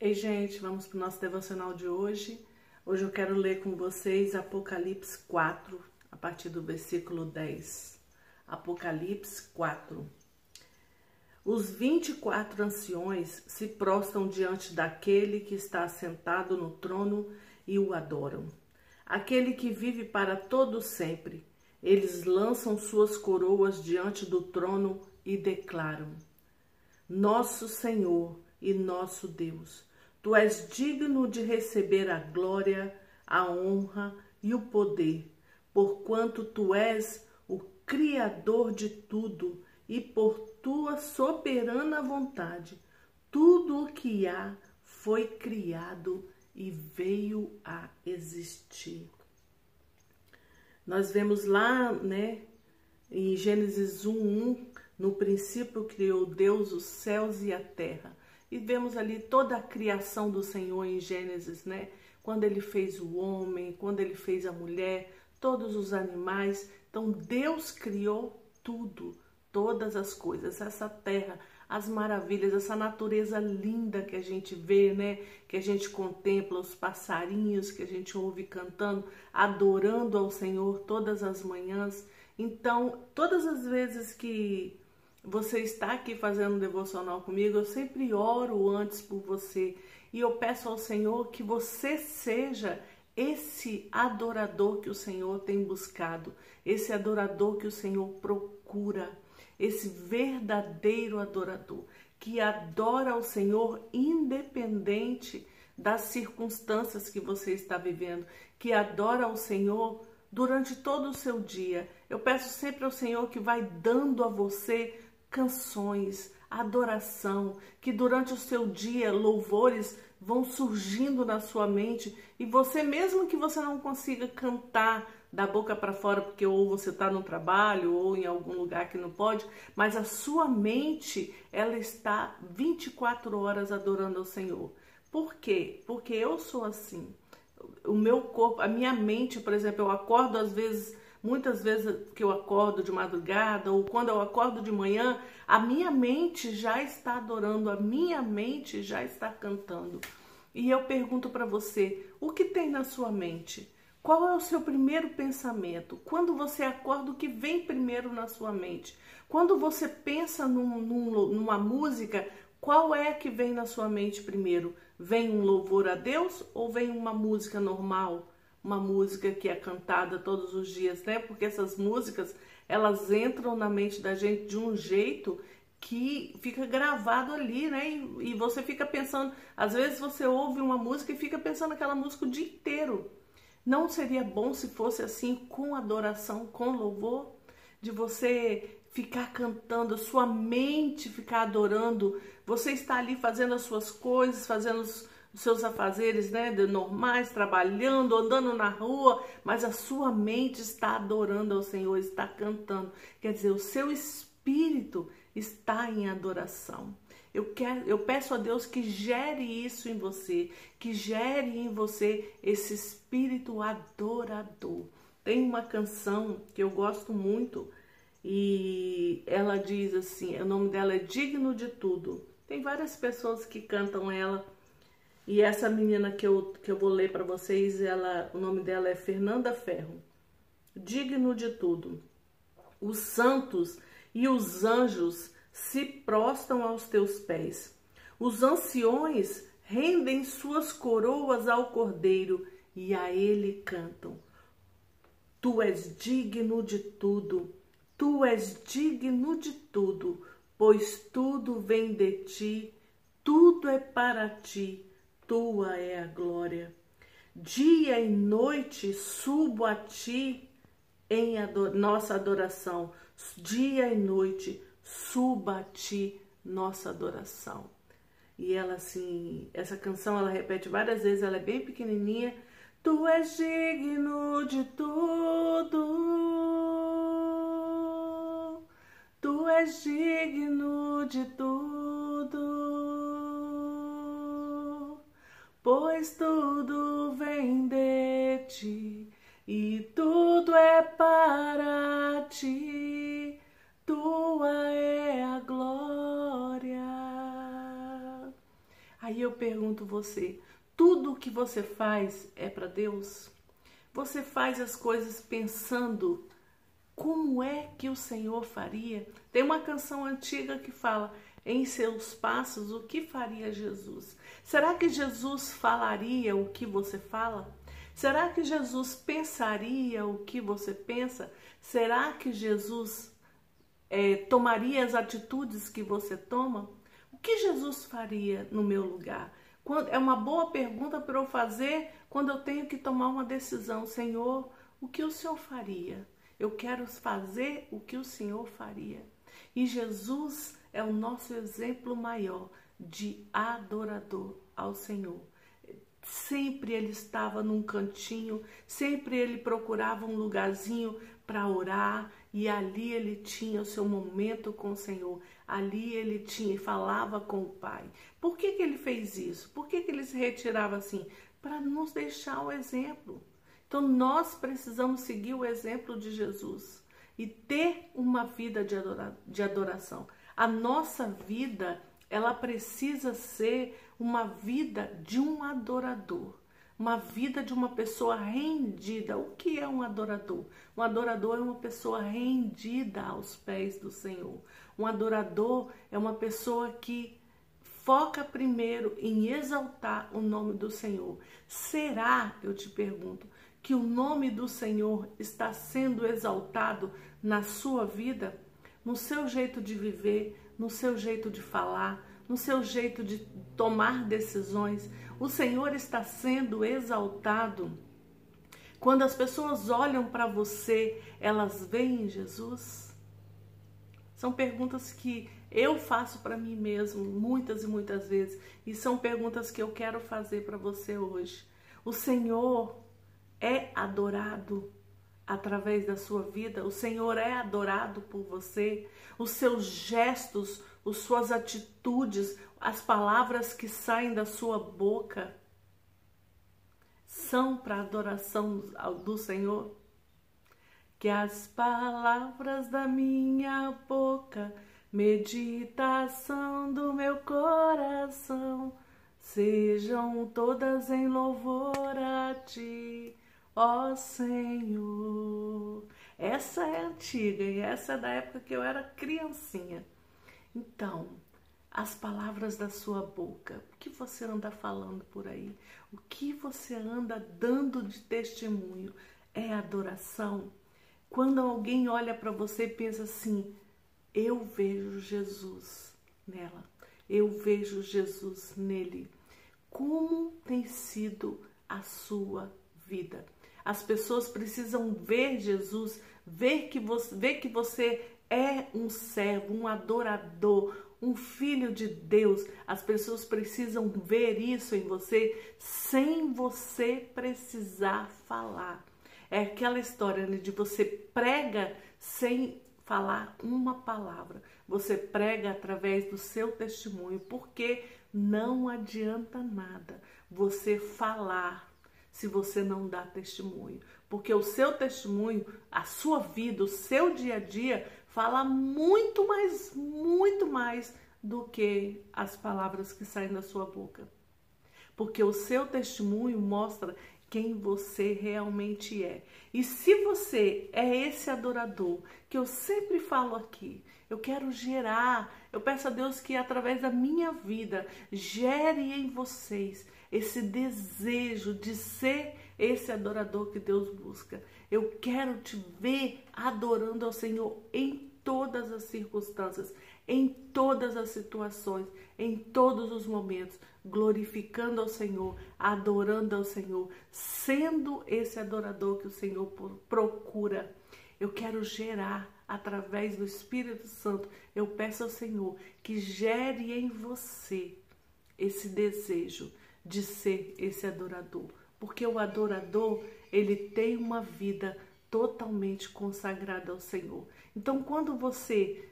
Ei, gente, vamos para o nosso devocional de hoje. Hoje eu quero ler com vocês Apocalipse 4, a partir do versículo 10. Apocalipse 4. Os 24 anciões se prostram diante daquele que está assentado no trono e o adoram. Aquele que vive para todo sempre. Eles lançam suas coroas diante do trono e declaram: Nosso Senhor e nosso Deus, Tu és digno de receber a glória, a honra e o poder, porquanto tu és o Criador de tudo e por tua soberana vontade, tudo o que há foi criado e veio a existir. Nós vemos lá, né, em Gênesis 1:1, no princípio criou Deus os céus e a terra. E vemos ali toda a criação do Senhor em Gênesis, né? Quando ele fez o homem, quando ele fez a mulher, todos os animais. Então Deus criou tudo, todas as coisas, essa terra, as maravilhas, essa natureza linda que a gente vê, né? Que a gente contempla, os passarinhos que a gente ouve cantando, adorando ao Senhor todas as manhãs. Então, todas as vezes que você está aqui fazendo um devocional comigo, eu sempre oro antes por você e eu peço ao Senhor que você seja esse adorador que o Senhor tem buscado, esse adorador que o Senhor procura, esse verdadeiro adorador que adora ao Senhor independente das circunstâncias que você está vivendo, que adora ao Senhor durante todo o seu dia. Eu peço sempre ao Senhor que vai dando a você canções, adoração, que durante o seu dia louvores vão surgindo na sua mente e você mesmo que você não consiga cantar da boca para fora porque ou você está no trabalho ou em algum lugar que não pode, mas a sua mente ela está 24 horas adorando ao Senhor. Por quê? Porque eu sou assim. O meu corpo, a minha mente, por exemplo, eu acordo às vezes Muitas vezes que eu acordo de madrugada ou quando eu acordo de manhã, a minha mente já está adorando, a minha mente já está cantando. E eu pergunto para você, o que tem na sua mente? Qual é o seu primeiro pensamento? Quando você acorda, o que vem primeiro na sua mente? Quando você pensa num, num, numa música, qual é que vem na sua mente primeiro? Vem um louvor a Deus ou vem uma música normal? Uma música que é cantada todos os dias, né? Porque essas músicas, elas entram na mente da gente de um jeito que fica gravado ali, né? E, e, você fica pensando, às vezes você ouve uma música e fica pensando aquela música o dia inteiro. Não seria bom se fosse assim com adoração, com louvor, de você ficar cantando, sua mente ficar adorando, você está ali fazendo as suas coisas, fazendo os os seus afazeres né, normais, trabalhando, andando na rua, mas a sua mente está adorando ao Senhor, está cantando. Quer dizer, o seu espírito está em adoração. Eu, quero, eu peço a Deus que gere isso em você, que gere em você esse espírito adorador. Tem uma canção que eu gosto muito e ela diz assim: o nome dela é Digno de Tudo. Tem várias pessoas que cantam ela e essa menina que eu, que eu vou ler para vocês, ela, o nome dela é Fernanda Ferro. Digno de tudo. Os santos e os anjos se prostam aos teus pés. Os anciões rendem suas coroas ao Cordeiro e a ele cantam. Tu és digno de tudo, tu és digno de tudo, pois tudo vem de ti, tudo é para ti tua é a glória. Dia e noite subo a ti em ador nossa adoração. Dia e noite suba a ti nossa adoração. E ela assim, essa canção ela repete várias vezes, ela é bem pequenininha. Tu és digno de tudo. Tu és digno de tudo pois tudo vem de ti e tudo é para ti, tua é a glória. Aí eu pergunto você, tudo o que você faz é para Deus? Você faz as coisas pensando como é que o Senhor faria? Tem uma canção antiga que fala: em seus passos, o que faria Jesus? Será que Jesus falaria o que você fala? Será que Jesus pensaria o que você pensa? Será que Jesus é, tomaria as atitudes que você toma? O que Jesus faria no meu lugar? É uma boa pergunta para eu fazer quando eu tenho que tomar uma decisão. Senhor, o que o Senhor faria? Eu quero fazer o que o Senhor faria. E Jesus é o nosso exemplo maior de adorador ao Senhor. Sempre ele estava num cantinho, sempre ele procurava um lugarzinho para orar e ali ele tinha o seu momento com o Senhor. Ali ele tinha e falava com o Pai. Por que, que ele fez isso? Por que, que ele se retirava assim? Para nos deixar o exemplo. Então nós precisamos seguir o exemplo de Jesus e ter uma vida de, adora de adoração. A nossa vida, ela precisa ser uma vida de um adorador, uma vida de uma pessoa rendida. O que é um adorador? Um adorador é uma pessoa rendida aos pés do Senhor. Um adorador é uma pessoa que foca primeiro em exaltar o nome do Senhor. Será, eu te pergunto, que o nome do Senhor está sendo exaltado na sua vida? No seu jeito de viver, no seu jeito de falar, no seu jeito de tomar decisões. O Senhor está sendo exaltado. Quando as pessoas olham para você, elas veem Jesus? São perguntas que eu faço para mim mesmo muitas e muitas vezes, e são perguntas que eu quero fazer para você hoje. O Senhor é adorado através da sua vida, o Senhor é adorado por você, os seus gestos, as suas atitudes, as palavras que saem da sua boca são para adoração do Senhor. Que as palavras da minha boca, meditação do meu coração, sejam todas em louvor a ti ó Senhor. Essa é antiga e essa é da época que eu era criancinha. Então, as palavras da sua boca, o que você anda falando por aí, o que você anda dando de testemunho é adoração. Quando alguém olha para você e pensa assim: eu vejo Jesus nela, eu vejo Jesus nele. Como tem sido a sua vida? As pessoas precisam ver Jesus, ver que você, ver que você é um servo, um adorador, um filho de Deus. As pessoas precisam ver isso em você sem você precisar falar. É aquela história né, de você prega sem falar uma palavra. Você prega através do seu testemunho, porque não adianta nada você falar se você não dá testemunho. Porque o seu testemunho, a sua vida, o seu dia a dia fala muito mais, muito mais do que as palavras que saem da sua boca. Porque o seu testemunho mostra quem você realmente é. E se você é esse adorador que eu sempre falo aqui, eu quero gerar, eu peço a Deus que através da minha vida gere em vocês esse desejo de ser esse adorador que Deus busca. Eu quero te ver adorando ao Senhor em todas as circunstâncias, em todas as situações, em todos os momentos, glorificando ao Senhor, adorando ao Senhor, sendo esse adorador que o Senhor procura. Eu quero gerar através do Espírito Santo. Eu peço ao Senhor que gere em você esse desejo de ser esse adorador, porque o adorador, ele tem uma vida totalmente consagrada ao Senhor. Então, quando você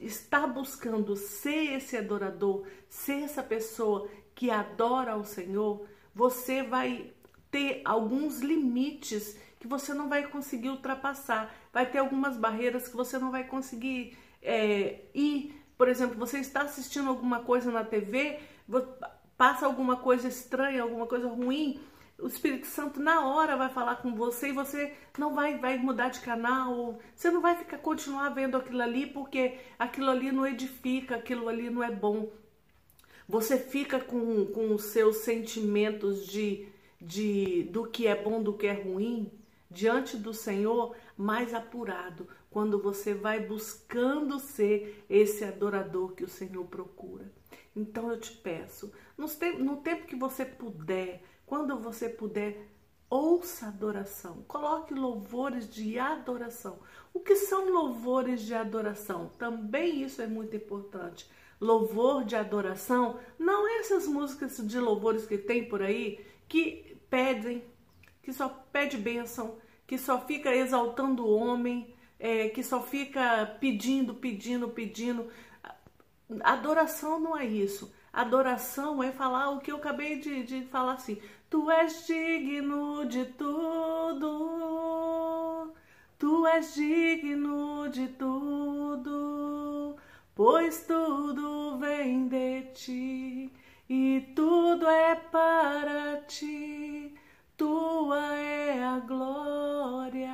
está buscando ser esse adorador, ser essa pessoa que adora ao Senhor, você vai ter alguns limites que você não vai conseguir ultrapassar. Vai ter algumas barreiras que você não vai conseguir é, ir. Por exemplo, você está assistindo alguma coisa na TV, passa alguma coisa estranha, alguma coisa ruim, o Espírito Santo na hora vai falar com você e você não vai, vai mudar de canal, você não vai ficar continuar vendo aquilo ali porque aquilo ali não edifica, aquilo ali não é bom. Você fica com, com os seus sentimentos de, de do que é bom, do que é ruim, diante do Senhor mais apurado, quando você vai buscando ser esse adorador que o Senhor procura. Então eu te peço, no tempo que você puder, quando você puder, ouça adoração, coloque louvores de adoração. O que são louvores de adoração? Também isso é muito importante. Louvor de adoração não é essas músicas de louvores que tem por aí que pedem, que só pede bênção, que só fica exaltando o homem, é, que só fica pedindo, pedindo, pedindo. Adoração não é isso. Adoração é falar o que eu acabei de, de falar assim. Tu és digno de tudo, tu és digno de tudo, pois tudo vem de ti e tudo é para ti, tua é a glória.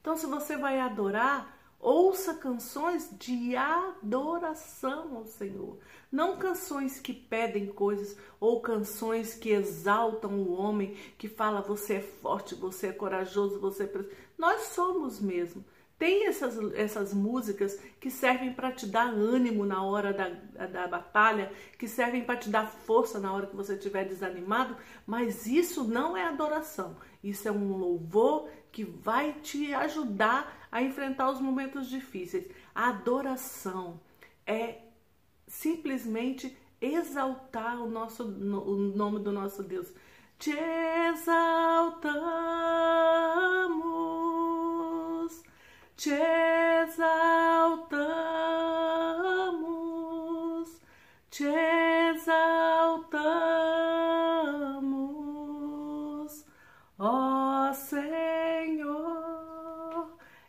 Então, se você vai adorar, Ouça canções de adoração ao Senhor, não canções que pedem coisas ou canções que exaltam o homem, que fala você é forte, você é corajoso, você é Nós somos mesmo. Tem essas, essas músicas que servem para te dar ânimo na hora da, da batalha, que servem para te dar força na hora que você estiver desanimado, mas isso não é adoração. Isso é um louvor que vai te ajudar a enfrentar os momentos difíceis. A adoração é simplesmente exaltar o nosso o nome do nosso Deus. Te exaltamos, te exaltamos, te exaltamos, ó Senhor.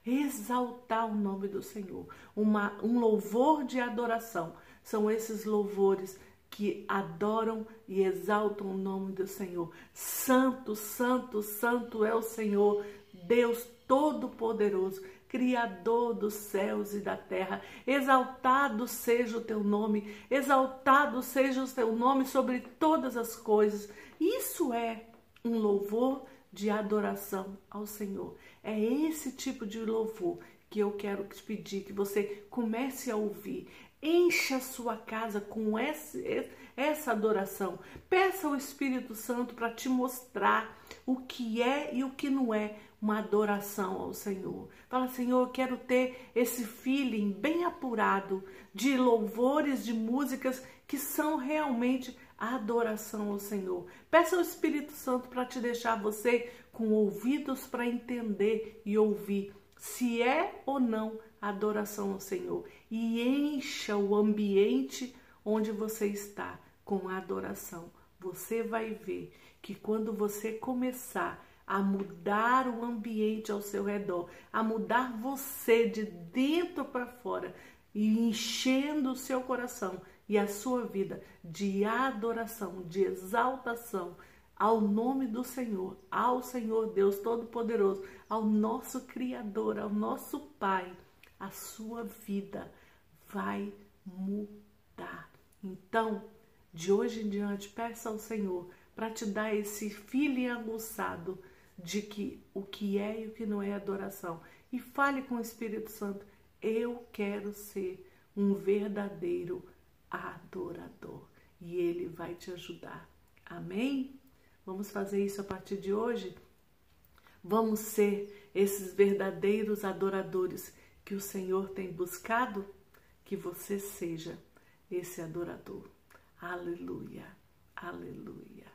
Exaltar o nome do Senhor, uma, um louvor de adoração são esses louvores que adoram e exaltam o nome do Senhor. Santo, santo, santo é o Senhor, Deus Todo-Poderoso, Criador dos céus e da terra. Exaltado seja o teu nome, exaltado seja o teu nome sobre todas as coisas. Isso é um louvor de adoração ao Senhor. É esse tipo de louvor que eu quero te pedir que você comece a ouvir. Encha a sua casa com essa adoração. Peça ao Espírito Santo para te mostrar o que é e o que não é uma adoração ao Senhor. Fala, Senhor, eu quero ter esse feeling bem apurado de louvores, de músicas que são realmente a adoração ao Senhor. Peça ao Espírito Santo para te deixar você com ouvidos para entender e ouvir se é ou não adoração ao Senhor e encha o ambiente onde você está com a adoração. Você vai ver que quando você começar a mudar o ambiente ao seu redor, a mudar você de dentro para fora e enchendo o seu coração e a sua vida de adoração, de exaltação ao nome do Senhor, ao Senhor Deus Todo-Poderoso, ao nosso Criador, ao nosso Pai, a sua vida vai mudar. Então, de hoje em diante, peça ao Senhor para te dar esse feeling aguçado de que o que é e o que não é adoração. E fale com o Espírito Santo: eu quero ser um verdadeiro adorador. E ele vai te ajudar. Amém? Vamos fazer isso a partir de hoje? Vamos ser esses verdadeiros adoradores que o Senhor tem buscado? Que você seja esse adorador. Aleluia, aleluia.